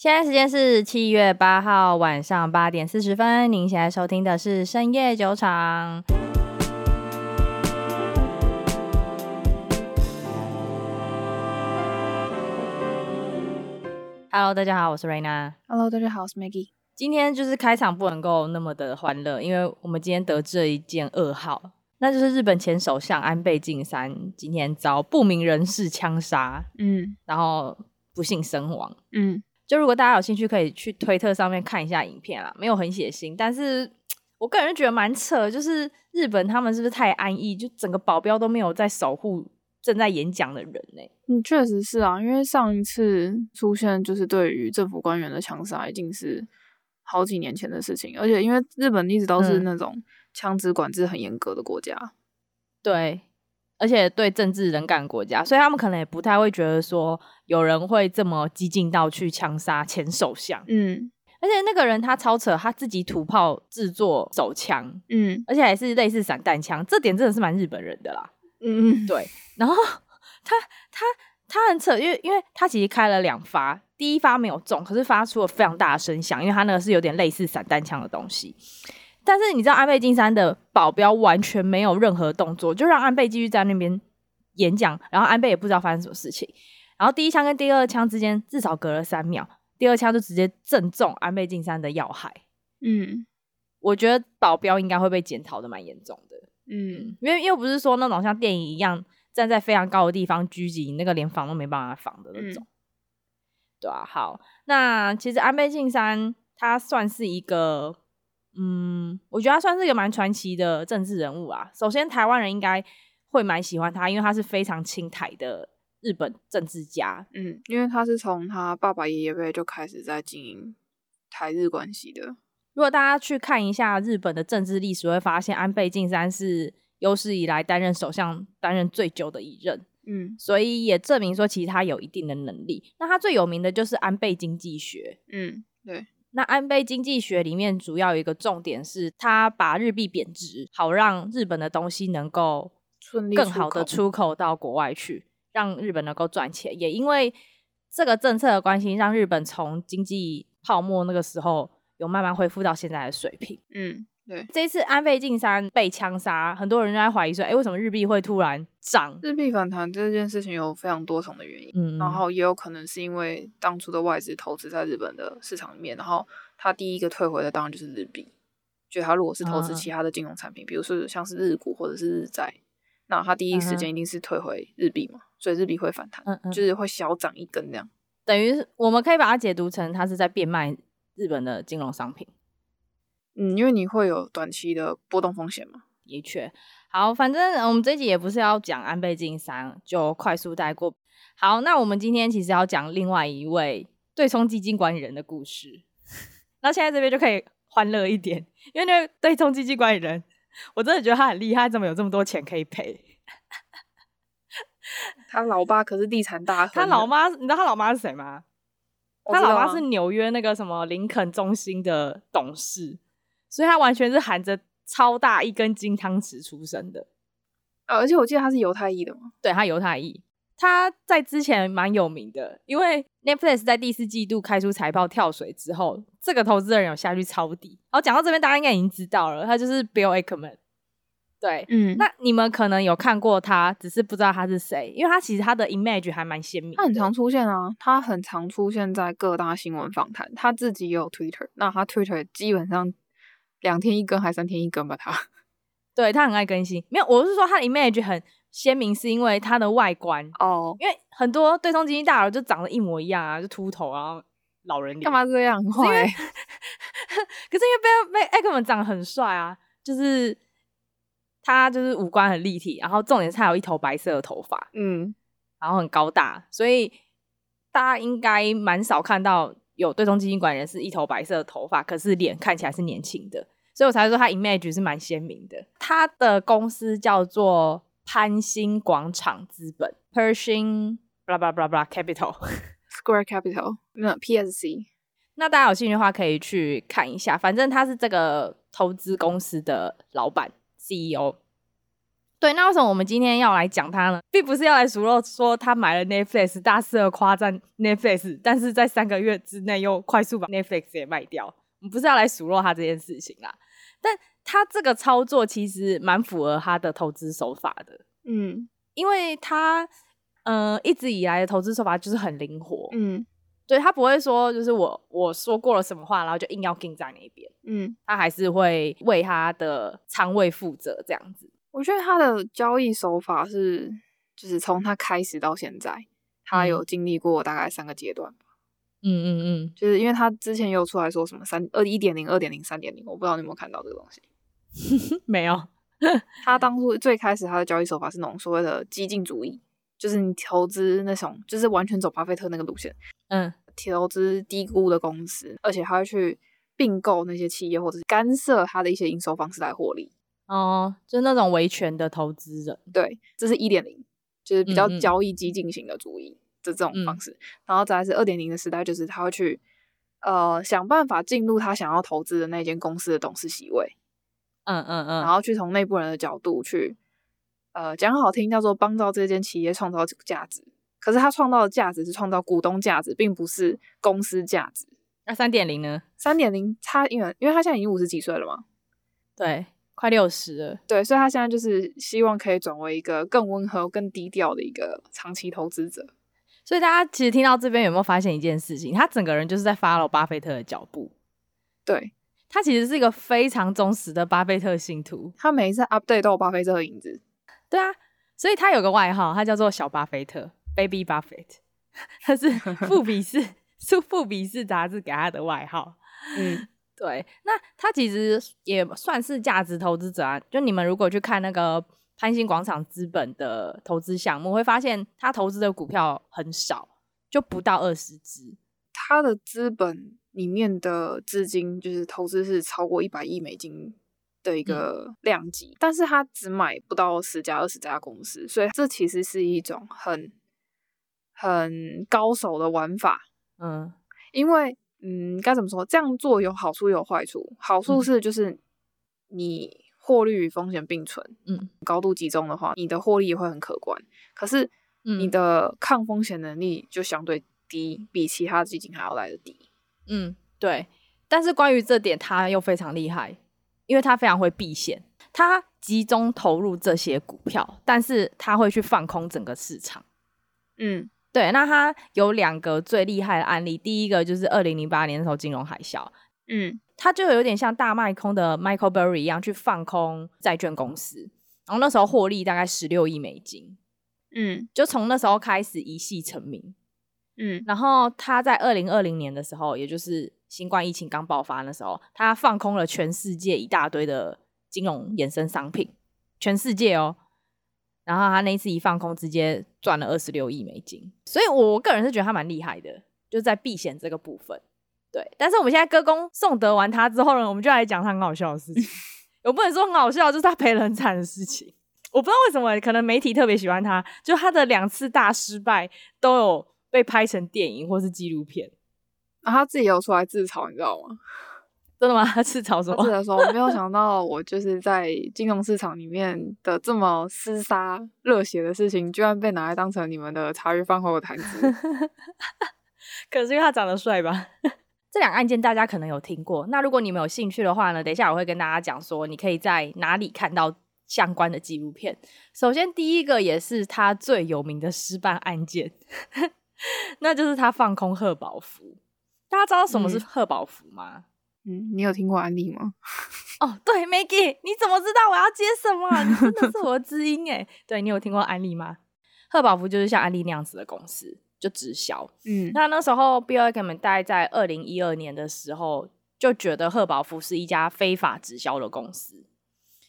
现在时间是七月八号晚上八点四十分，您现在收听的是深夜酒场。Hello，大家好，我是 Raina。Hello，大家好，我是 Maggie。今天就是开场不能够那么的欢乐，因为我们今天得知了一件噩耗，那就是日本前首相安倍晋三今天遭不明人士枪杀，嗯，然后不幸身亡，嗯。就如果大家有兴趣，可以去推特上面看一下影片啦，没有很血腥，但是我个人觉得蛮扯，就是日本他们是不是太安逸，就整个保镖都没有在守护正在演讲的人呢？嗯，确实是啊，因为上一次出现就是对于政府官员的枪杀，已经是好几年前的事情，而且因为日本一直都是那种枪支管制很严格的国家，嗯、对。而且对政治冷感国家，所以他们可能也不太会觉得说有人会这么激进到去枪杀前首相。嗯，而且那个人他超扯，他自己土炮制作手枪，嗯，而且还是类似散弹枪，这点真的是蛮日本人的啦。嗯，对。然后 他他他很扯，因为因为他其实开了两发，第一发没有中，可是发出了非常大的声响，因为他那个是有点类似散弹枪的东西。但是你知道安倍晋三的保镖完全没有任何动作，就让安倍继续在那边演讲，然后安倍也不知道发生什么事情。然后第一枪跟第二枪之间至少隔了三秒，第二枪就直接正中安倍晋三的要害。嗯，我觉得保镖应该会被检讨的蛮严重的。嗯，因为又不是说那种像电影一样站在非常高的地方狙击，那个连防都没办法防的那种。嗯、对啊，好，那其实安倍晋三他算是一个。嗯，我觉得他算是一个蛮传奇的政治人物啊。首先，台湾人应该会蛮喜欢他，因为他是非常亲台的日本政治家。嗯，因为他是从他爸爸爷爷辈就开始在经营台日关系的。如果大家去看一下日本的政治历史，会发现安倍晋三是有史以来担任首相担任最久的一任。嗯，所以也证明说其实他有一定的能力。那他最有名的就是安倍经济学。嗯，对。那安倍经济学里面主要有一个重点是，他把日币贬值，好让日本的东西能够更好的出口到国外去，让日本能够赚钱。也因为这个政策的关系，让日本从经济泡沫那个时候有慢慢恢复到现在的水平。嗯。对，这一次安倍晋三被枪杀，很多人都在怀疑说，哎，为什么日币会突然涨？日币反弹这件事情有非常多重的原因，嗯，然后也有可能是因为当初的外资投资在日本的市场里面，然后他第一个退回的当然就是日币，就他如果是投资其他的金融产品，啊、比如说像是日股或者是日债，那他第一时间一定是退回日币嘛，所以日币会反弹，嗯嗯，就是会小涨一根这样，等于我们可以把它解读成他是在变卖日本的金融商品。嗯，因为你会有短期的波动风险嘛。的确，好，反正我们这集也不是要讲安倍晋三，就快速带过。好，那我们今天其实要讲另外一位对冲基金管理人的故事。那现在这边就可以欢乐一点，因为那个对冲基金管理人，我真的觉得他很厉害，怎么有这么多钱可以赔？他老爸可是地产大亨。他老妈，你知道他老妈是谁吗？他老妈是纽约那个什么林肯中心的董事。所以他完全是含着超大一根金汤匙出生的，而且我记得他是犹太裔的嘛？对，他犹太裔，他在之前蛮有名的，因为 Netflix 在第四季度开出财报跳水之后，这个投资人有下去抄底。然后讲到这边，大家应该已经知道了，他就是 Bill Ackman。对，嗯，那你们可能有看过他，只是不知道他是谁，因为他其实他的 image 还蛮鲜明，他很常出现啊，他很常出现在各大新闻访谈，他自己也有 Twitter，那他 Twitter 基本上。两天一更还三天一更吧？他，对他很爱更新。没有，我是说他的 image 很鲜明，是因为他的外观哦。因为很多对冲基金大佬就长得一模一样啊，就秃头啊，老人脸。干嘛这样？很坏。可是因为被被艾克曼长得很帅啊，就是他就是五官很立体，然后重点是他有一头白色的头发，嗯，然后很高大，所以大家应该蛮少看到。有对冲基金管理人是一头白色的头发，可是脸看起来是年轻的，所以我才说他 image 是蛮鲜明的。他的公司叫做潘兴广场资本 Pershing blah blah blah blah Capital Square Capital 那 PSC。那大家有兴趣的话可以去看一下，反正他是这个投资公司的老板 CEO。对，那为什么我们今天要来讲他呢？并不是要来数落说他买了 Netflix，大肆的夸赞 Netflix，但是在三个月之内又快速把 Netflix 也卖掉。我们不是要来数落他这件事情啦，但他这个操作其实蛮符合他的投资手法的。嗯，因为他呃一直以来的投资手法就是很灵活。嗯，对，他不会说就是我我说过了什么话，然后就硬要跟在那边。嗯，他还是会为他的仓位负责这样子。我觉得他的交易手法是，就是从他开始到现在，他有经历过大概三个阶段吧。嗯嗯嗯，就是因为他之前有出来说什么三二一点零、二点零、三点零，我不知道你有没有看到这个东西。没有。他当初最开始他的交易手法是那种所谓的激进主义，就是你投资那种，就是完全走巴菲特那个路线。嗯，投资低估的公司，而且他会去并购那些企业，或者是干涉他的一些营收方式来获利。哦，就是那种维权的投资人，对，这是一点零，就是比较交易激进型的主义的这种方式。然后再来是二点零的时代，就是他会去呃想办法进入他想要投资的那间公司的董事席位，嗯嗯嗯，然后去从内部人的角度去呃讲好听叫做帮到这间企业创造价值，可是他创造的价值是创造股东价值，并不是公司价值。那三点零呢？三点零他因为因为他现在已经五十几岁了嘛，对。快六十了，对，所以他现在就是希望可以转为一个更温和、更低调的一个长期投资者。所以大家其实听到这边有没有发现一件事情？他整个人就是在 follow 巴菲特的脚步。对，他其实是一个非常忠实的巴菲特信徒。他每一次 update 都有巴菲特的影子。对啊，所以他有个外号，他叫做小巴菲特 （Baby Buffett），他是 富比士是富比士杂志给他的外号。嗯。对，那他其实也算是价值投资者啊。就你们如果去看那个潘兴广场资本的投资项目，会发现他投资的股票很少，就不到二十只。他的资本里面的资金就是投资是超过一百亿美金的一个量级，嗯，但是他只买不到十家、二十家公司，所以这其实是一种很很高手的玩法。嗯，因为。嗯，该怎么说？这样做有好处有坏处。好处是就是你获利与风险并存，嗯，高度集中的话，你的获利也会很可观。可是你的抗风险能力就相对低，比其他基金还要来得低。嗯，对。但是关于这点，他又非常厉害，因为他非常会避险，他集中投入这些股票，但是他会去放空整个市场。嗯。对，那他有两个最厉害的案例，第一个就是二零零八年的时候金融海啸，嗯，他就有点像大卖空的 Michael Burry 一样去放空债券公司，然后那时候获利大概十六亿美金，嗯，就从那时候开始一系成名，嗯，然后他在二零二零年的时候，也就是新冠疫情刚爆发那时候，他放空了全世界一大堆的金融衍生商品，全世界哦。然后他那一次一放空，直接赚了二十六亿美金，所以我个人是觉得他蛮厉害的，就是在避险这个部分。对，但是我们现在歌功颂德完他之后呢，我们就来讲他很好笑的事情。我不能说很好笑，就是他赔了很惨的事情。我不知道为什么，可能媒体特别喜欢他，就他的两次大失败都有被拍成电影或是纪录片，然后他自己有出来自嘲，你知道吗？真的吗？他自嘲什么？是的，说我没有想到，我就是在金融市场里面的这么厮杀热血的事情，居然被拿来当成你们的茶余饭后的谈资。可是因为他长得帅吧？这两个案件大家可能有听过。那如果你们有兴趣的话呢，等一下我会跟大家讲说，你可以在哪里看到相关的纪录片。首先，第一个也是他最有名的失败案件，那就是他放空贺宝福。大家知道什么是贺宝福吗？嗯嗯，你有听过安利吗？哦，对，Maggie，你怎么知道我要接什么？你真的是我的知音哎！对，你有听过安利吗？贺宝福就是像安利那样子的公司，就直销。嗯，那那时候 Bill Ackman 大概在二零一二年的时候，就觉得贺宝福是一家非法直销的公司，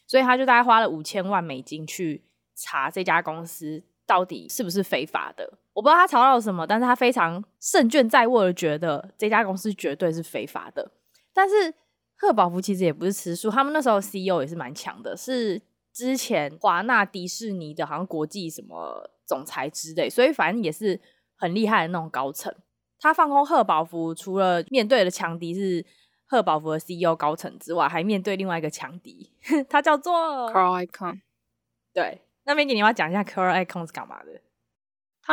所以他就大概花了五千万美金去查这家公司到底是不是非法的。我不知道他查到了什么，但是他非常胜券在握的觉得这家公司绝对是非法的。但是贺宝福其实也不是吃素，他们那时候 CEO 也是蛮强的，是之前华纳迪士尼的好像国际什么总裁之类，所以反正也是很厉害的那种高层。他放空贺宝福，除了面对的强敌是贺宝福的 CEO 高层之外，还面对另外一个强敌，他叫做 Carl Icahn。对，那 Maggie 你要讲一下 Carl Icahn 是干嘛的？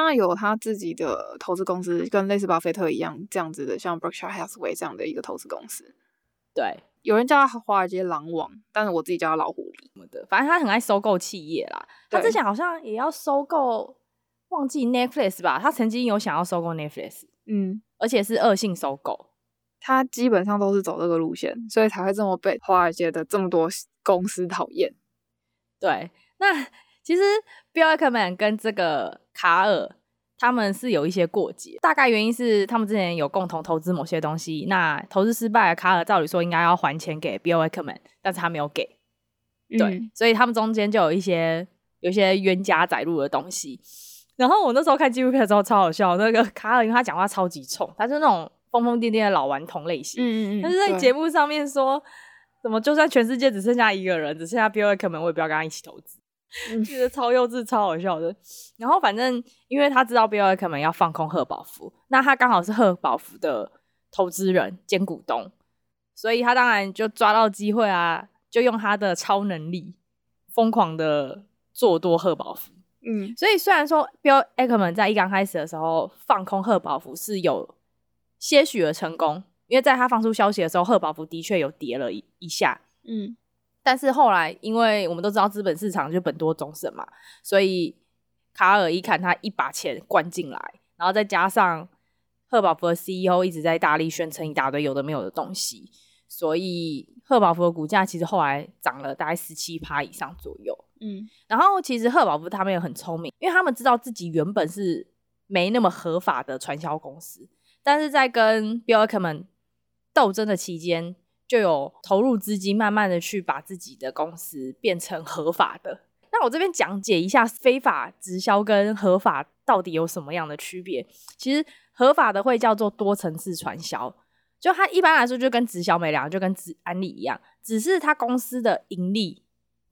他有他自己的投资公司，跟类似巴菲特一样这样子的，像 Berkshire Hathaway 这样的一个投资公司。对，有人叫他华尔街狼王，但是我自己叫他老狐狸。反正他很爱收购企业啦。他之前好像也要收购，忘记 Netflix 吧？他曾经有想要收购 Netflix，嗯，而且是恶性收购。他基本上都是走这个路线，所以才会这么被华尔街的这么多公司讨厌。对，那其实 Bill Ackman 跟这个卡尔他们是有一些过节，大概原因是他们之前有共同投资某些东西，那投资失败，卡尔照理说应该要还钱给 Bill Ackman，但是他没有给。对，嗯、所以他们中间就有一些有一些冤家载入的东西。然后我那时候看纪录片的时候超好笑，那个卡尔因为他讲话超级冲，他是那种疯疯癫癫的老顽童类型。嗯嗯嗯。但是在节目上面说，怎么就算全世界只剩下一个人，只剩下 Bill Ackman，我也不要跟他一起投资。嗯、觉得超幼稚、超好笑的。然后反正因为他知道 Bill Ackman 要放空贺宝福，那他刚好是贺宝福的投资人兼股东，所以他当然就抓到机会啊，就用他的超能力疯狂的做多贺宝福。嗯，所以虽然说 Bill Ackman 在一刚开始的时候放空贺宝福是有些许的成功，因为在他放出消息的时候，贺宝福的确有跌了一一下。嗯，但是后来因为我们都知道资本市场就本多终胜嘛，所以卡尔一看他一把钱灌进来，然后再加上赫宝福的 CEO 一直在大力宣称一大堆有的没有的东西，所以赫宝福的股价其实后来涨了大概十七趴以上左右。嗯，然后其实赫宝福他们也很聪明，因为他们知道自己原本是没那么合法的传销公司，但是在跟 Bill Ackman 斗争的期间，就有投入资金，慢慢的去把自己的公司变成合法的。那我这边讲解一下非法直销跟合法到底有什么样的区别。其实合法的会叫做多层次传销，就它一般来说就跟直销没两样，就跟直安利一样，只是它公司的盈利。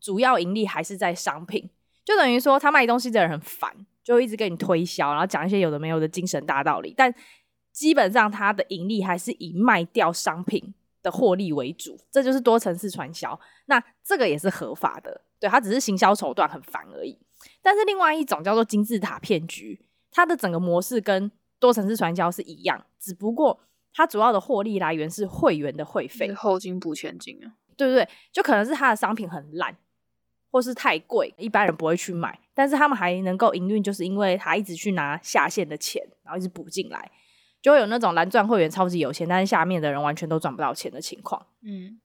主要盈利还是在商品，就等于说他卖东西的人很烦，就一直给你推销，然后讲一些有的没有的精神大道理。但基本上它的盈利还是以卖掉商品的获利为主，这就是多层次传销。那这个也是合法的，对，它只是行销手段很烦而已。但是另外一种叫做金字塔骗局，它的整个模式跟多层次传销是一样，只不过它主要的获利来源是会员的会费，后金补前金啊，对不对？就可能是它的商品很烂。或是太贵，一般人不会去买，但是他们还能够营运，就是因为他一直去拿下线的钱，然后一直补进来，就会有那种蓝钻会员超级有钱，但是下面的人完全都赚不到钱的情况。嗯，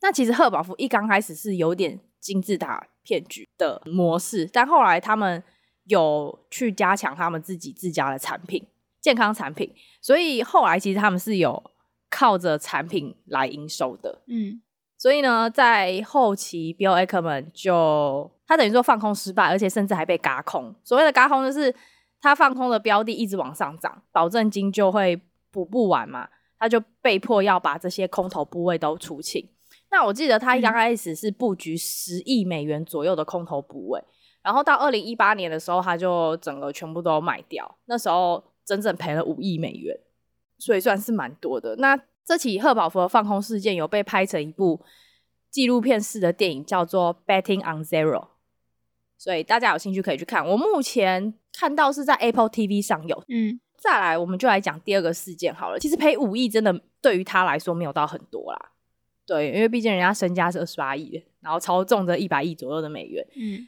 那其实贺宝福一刚开始是有点金字塔骗局的模式，但后来他们有去加强他们自己自家的产品，健康产品，所以后来其实他们是有靠着产品来营收的。嗯。所以呢，在后期，Bill Ackman 就他等于说放空失败，而且甚至还被嘎空。所谓的嘎空，就是他放空的标的一直往上涨，保证金就会补不完嘛，他就被迫要把这些空头部位都出清。那我记得他刚开始是布局十亿美元左右的空头部位，然后到二零一八年的时候，他就整个全部都卖掉，那时候整整赔了五亿美元，所以算是蛮多的。那这起赫宝福的放空事件有被拍成一部纪录片式的电影，叫做《Betting on Zero》，所以大家有兴趣可以去看。我目前看到是在 Apple TV 上有。嗯，再来我们就来讲第二个事件好了。其实赔五亿真的对于他来说没有到很多啦，对，因为毕竟人家身家是二十八亿，然后操纵着一百亿左右的美元。嗯，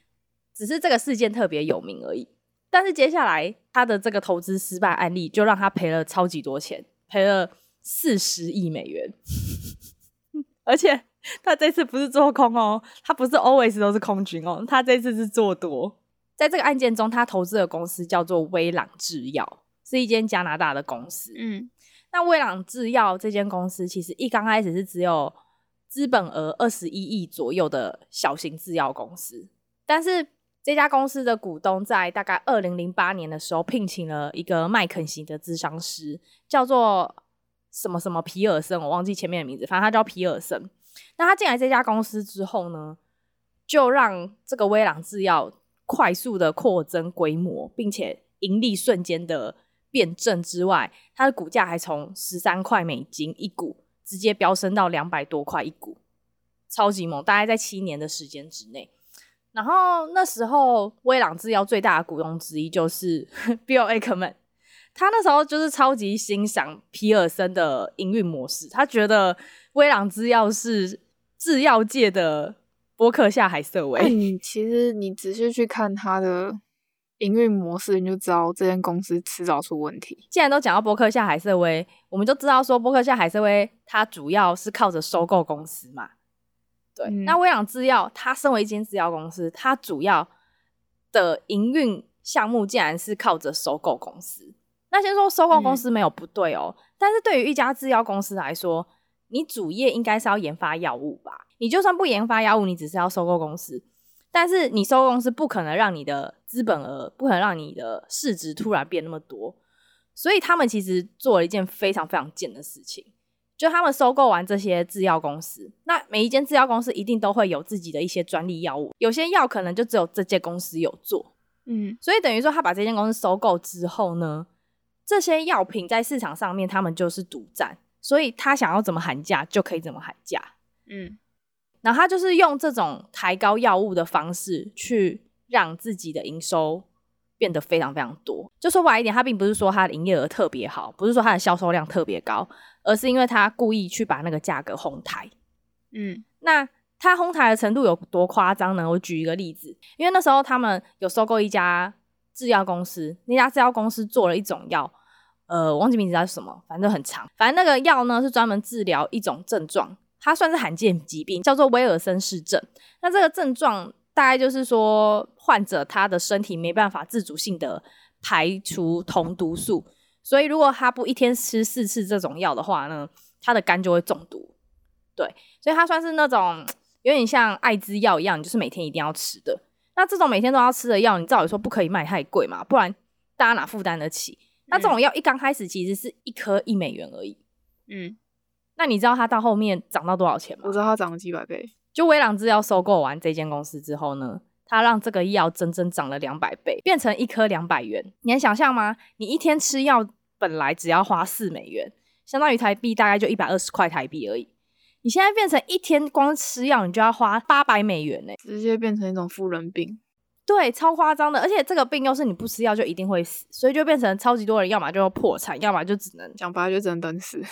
只是这个事件特别有名而已。但是接下来他的这个投资失败案例，就让他赔了超级多钱，赔了。四十亿美元，而且他这次不是做空哦，他不是 always 都是空军哦，他这次是做多。在这个案件中，他投资的公司叫做威朗制药，是一间加拿大的公司。嗯，那威朗制药这间公司其实一刚开始是只有资本额二十一亿左右的小型制药公司，但是这家公司的股东在大概二零零八年的时候聘请了一个麦肯锡的咨商师，叫做。什么什么皮尔森，我忘记前面的名字，反正他叫皮尔森。那他进来这家公司之后呢，就让这个威朗制药快速的扩增规模，并且盈利瞬间的变正之外，它的股价还从十三块美金一股直接飙升到两百多块一股，超级猛！大概在七年的时间之内。然后那时候威朗制药最大的股东之一就是 Bill Ackman，他那时候就是超级欣赏皮尔森的营运模式，他觉得威朗制药是制药界的波克夏海瑟薇。你，其实你仔细去看他的营运模式，你就知道这间公司迟早出问题。既然都讲到波克夏海瑟薇，我们就知道说波克夏海瑟薇它主要是靠着收购公司嘛。对，嗯、那威朗制药它身为一间制药公司，它主要的营运项目竟然是靠着收购公司。那先说收购公司没有不对哦，嗯、但是对于一家制药公司来说，你主业应该是要研发药物吧？你就算不研发药物，你只是要收购公司，但是你收购公司不可能让你的资本额，不可能让你的市值突然变那么多，所以他们其实做了一件非常非常贱的事情。就他们收购完这些制药公司，那每一间制药公司一定都会有自己的一些专利药物，有些药可能就只有这间公司有做，嗯，所以等于说他把这间公司收购之后呢，这些药品在市场上面他们就是独占，所以他想要怎么喊价就可以怎么喊价，嗯，然后他就是用这种抬高药物的方式去让自己的营收变得非常非常多。就说白一点，他并不是说他的营业额特别好，不是说他的销售量特别高。而是因为他故意去把那个价格哄抬，嗯，那他哄抬的程度有多夸张呢？我举一个例子，因为那时候他们有收购一家制药公司，那家制药公司做了一种药，呃，我忘记名字叫什么，反正很长，反正那个药呢是专门治疗一种症状，它算是罕见疾病，叫做威尔森氏症。那这个症状大概就是说，患者他的身体没办法自主性的排除酮毒素。所以，如果他不一天吃四次这种药的话呢，他的肝就会中毒。对，所以它算是那种有点像艾滋药一样，就是每天一定要吃的。那这种每天都要吃的药，你照理说不可以卖太贵嘛，不然大家哪负担得起？那这种药一刚开始其实是一颗一美元而已。嗯，那你知道它到后面涨到多少钱吗？我知道它涨了几百倍。就威朗制药收购完这间公司之后呢，它让这个药整整涨了两百倍，变成一颗两百元。你能想象吗？你一天吃药？本来只要花四美元，相当于台币大概就一百二十块台币而已。你现在变成一天光吃药，你就要花八百美元呢，直接变成一种富人病。对，超夸张的。而且这个病又是你不吃药就一定会死，所以就变成超级多人，要么就破产，要么就只能讲白了就只能等死。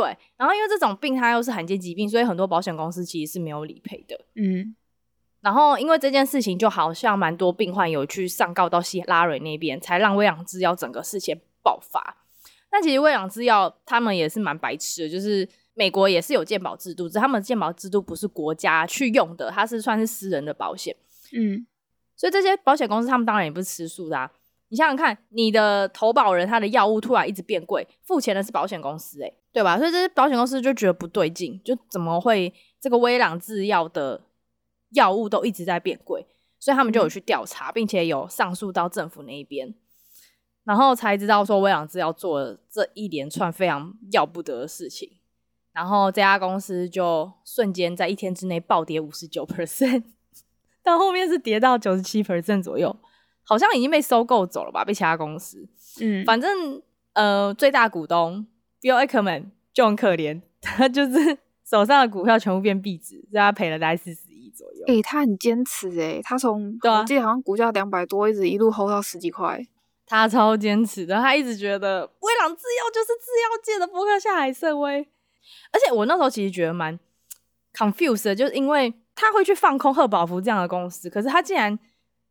对，然后因为这种病它又是罕见疾病，所以很多保险公司其实是没有理赔的。嗯，然后因为这件事情，就好像蛮多病患有去上告到希拉蕊那边，才让威朗制药整个事情爆发。但其实威朗制药他们也是蛮白痴的，就是美国也是有健保制度，只是他们健保制度不是国家去用的，它是算是私人的保险。嗯，所以这些保险公司他们当然也不是吃素的啊。你想想看，你的投保人他的药物突然一直变贵，付钱的是保险公司，欸，诶，对吧？所以这些保险公司就觉得不对劲，就怎么会这个威朗制药的药物都一直在变贵，所以他们就有去调查，并且有上诉到政府那一边。然后才知道说威朗制药做了这一连串非常要不得的事情，然后这家公司就瞬间在一天之内暴跌五十九 percent，到后面是跌到九十七 percent 左右，好像已经被收购走了吧，被其他公司。嗯，反正呃最大股东 Bill Ackman 就很可怜，他就是手上的股票全部变壁纸，所以他赔了大概四十亿左右。诶、欸，他很坚持诶，他从对啊，我记得好像股价两百多，一直一路 hold 到十几块。他超坚持的，他一直觉得威朗制药就是制药界的波克夏海瑟薇，而且我那时候其实觉得蛮 confused 的，就是因为他会去放空赫宝福这样的公司，可是他竟然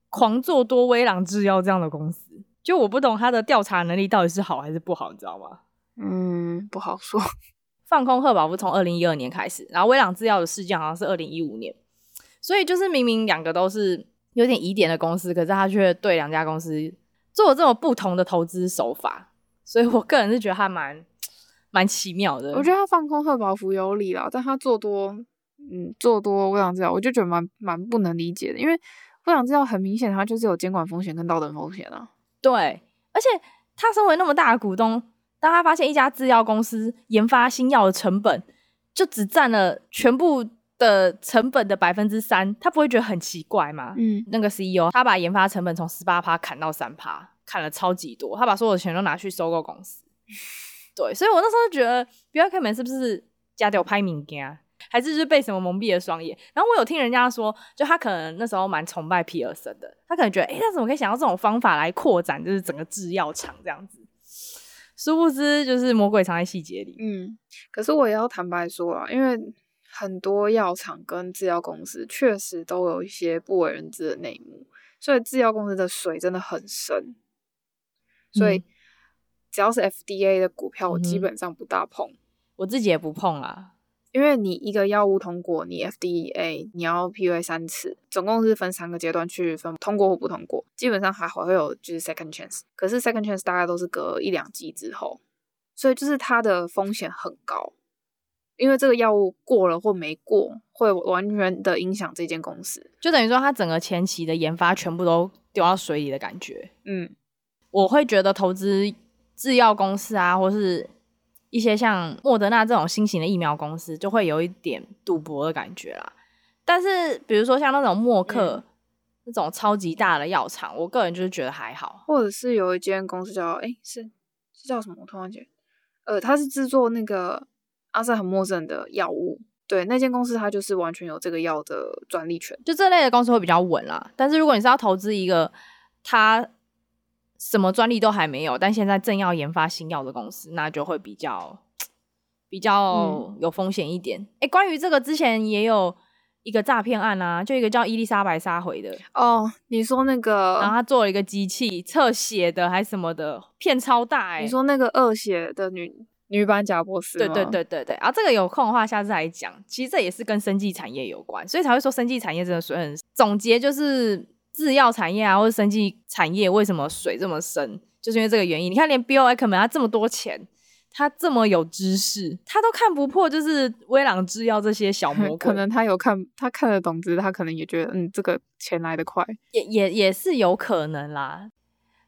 狂做多威朗制药这样的公司，就我不懂他的调查能力到底是好还是不好，你知道吗？嗯，不好说。放空贺宝芙从二零一二年开始，然后威朗制药的事件好像是二零一五年，所以就是明明两个都是有点疑点的公司，可是他却对两家公司。做了这么不同的投资手法，所以我个人是觉得他蛮蛮奇妙的。我觉得他放空贺宝福有理啦，但他做多，嗯，做多威朗制药，我就觉得蛮蛮不能理解的。因为威朗制药很明显，他就是有监管风险跟道德风险啊。对，而且他身为那么大的股东，当他发现一家制药公司研发新药的成本就只占了全部。的成本的百分之三，他不会觉得很奇怪吗？嗯，那个 CEO 他把研发成本从十八趴砍到三趴，砍了超级多，他把所有的钱都拿去收购公司。对，所以我那时候就觉得，Bill Ackman 是不是加掉拍物件？还是就是被什么蒙蔽了双眼？然后我有听人家说，就他可能那时候蛮崇拜皮尔森的，他可能觉得，哎、欸，他怎么可以想到这种方法来扩展，就是整个制药厂这样子？殊不知，就是魔鬼藏在细节里。嗯，可是我也要坦白说啊，因为很多药厂跟制药公司确实都有一些不为人知的内幕，所以制药公司的水真的很深。所以只要是 FDA 的股票，我基本上不大碰。嗯、我自己也不碰啊。因为你一个药物通过，你 FDA 你要 PUA 三次，总共是分三个阶段去分通过或不通过，基本上还好会有就是 second chance，可是 second chance 大概都是隔一两季之后，所以就是它的风险很高，因为这个药物过了或没过，会完全的影响这间公司，就等于说它整个前期的研发全部都丢到水里的感觉。嗯，我会觉得投资制药公司啊，或是。一些像莫德纳这种新型的疫苗公司，就会有一点赌博的感觉啦。但是，比如说像那种默克、嗯、那种超级大的药厂，我个人就是觉得还好。或者是有一间公司叫哎、欸，是是叫什么？我突然间，呃，它是制作那个阿塞很默症的药物。对，那间公司它就是完全有这个药的专利权。就这类的公司会比较稳啦。但是如果你是要投资一个它。什么专利都还没有，但现在正要研发新药的公司，那就会比较比较有风险一点。哎、嗯，关于这个之前也有一个诈骗案啊，就一个叫伊丽莎白杀回的哦。你说那个，然后他做了一个机器测血的还是什么的，骗超大哎、欸。你说那个恶血的女女版贾博士？对对对对对。然后这个有空的话，下次来讲。其实这也是跟生技产业有关，所以才会说生技产业真的水很。总结就是。制药产业啊，或者生技产业，为什么水这么深？就是因为这个原因。你看，连 Bill Ackman 他这么多钱，他这么有知识，他都看不破，就是威朗制药这些小 魔鬼。可能他有看，他看得懂，只是他可能也觉得，嗯，这个钱来得快，也也也是有可能啦。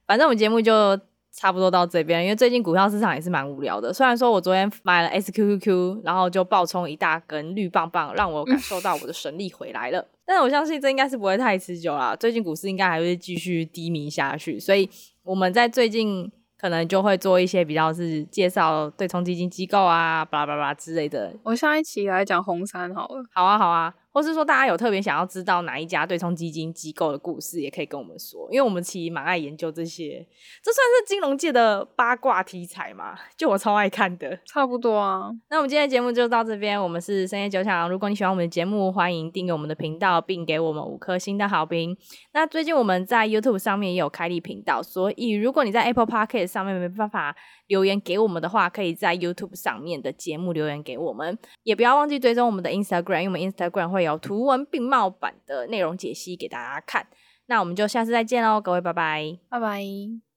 反正我们节目就差不多到这边，因为最近股票市场也是蛮无聊的。虽然说我昨天买了 SQQQ，然后就爆冲一大根绿棒棒，让我感受到我的神力回来了。但是我相信这应该是不会太持久啦，最近股市应该还会继续低迷下去，所以我们在最近可能就会做一些比较是介绍对冲基金机构啊，巴拉巴拉之类的。我下一期来讲红杉好了。好啊，好啊。或是说大家有特别想要知道哪一家对冲基金机构的故事，也可以跟我们说，因为我们其实蛮爱研究这些，这算是金融界的八卦题材嘛？就我超爱看的，差不多啊。那我们今天的节目就到这边，我们是深夜酒场。如果你喜欢我们的节目，欢迎订阅我们的频道，并给我们五颗星的好评。那最近我们在 YouTube 上面也有开立频道，所以如果你在 Apple Podcast 上面没办法留言给我们的话，可以在 YouTube 上面的节目留言给我们。也不要忘记追踪我们的 Instagram，因为我们 Instagram 会有图文并茂版的内容解析给大家看。那我们就下次再见喽，各位，拜拜，拜拜。